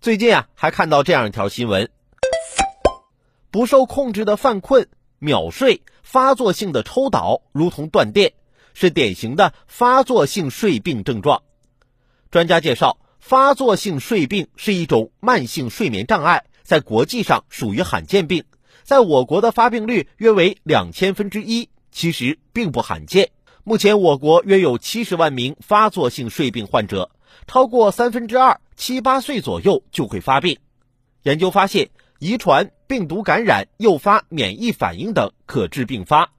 最近啊，还看到这样一条新闻：不受控制的犯困、秒睡、发作性的抽倒，如同断电，是典型的发作性睡病症状。专家介绍，发作性睡病是一种慢性睡眠障碍，在国际上属于罕见病，在我国的发病率约为两千分之一，其实并不罕见。目前，我国约有七十万名发作性睡病患者，超过三分之二七八岁左右就会发病。研究发现，遗传、病毒感染诱发免疫反应等可致并发。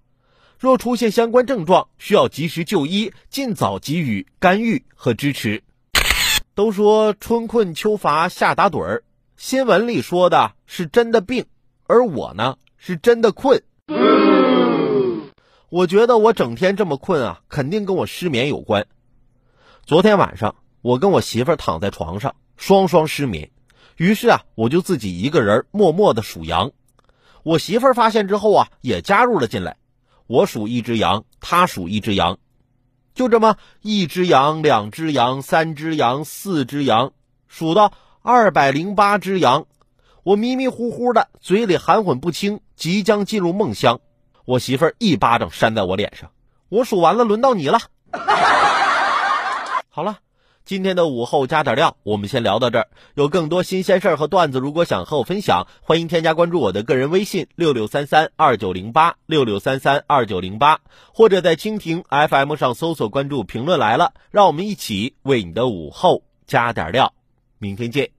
若出现相关症状，需要及时就医，尽早给予干预和支持。都说春困秋乏夏打盹儿，新闻里说的是真的病，而我呢是真的困。我觉得我整天这么困啊，肯定跟我失眠有关。昨天晚上，我跟我媳妇躺在床上，双双失眠。于是啊，我就自己一个人默默的数羊。我媳妇发现之后啊，也加入了进来。我数一只羊，她数一只羊，就这么一只羊、两只羊、三只羊、四只羊，数到二百零八只羊。我迷迷糊糊的，嘴里含混不清，即将进入梦乡。我媳妇儿一巴掌扇在我脸上，我数完了，轮到你了。好了，今天的午后加点料，我们先聊到这儿。有更多新鲜事儿和段子，如果想和我分享，欢迎添加关注我的个人微信六六三三二九零八六六三三二九零八，或者在蜻蜓 FM 上搜索关注“评论来了”，让我们一起为你的午后加点料。明天见。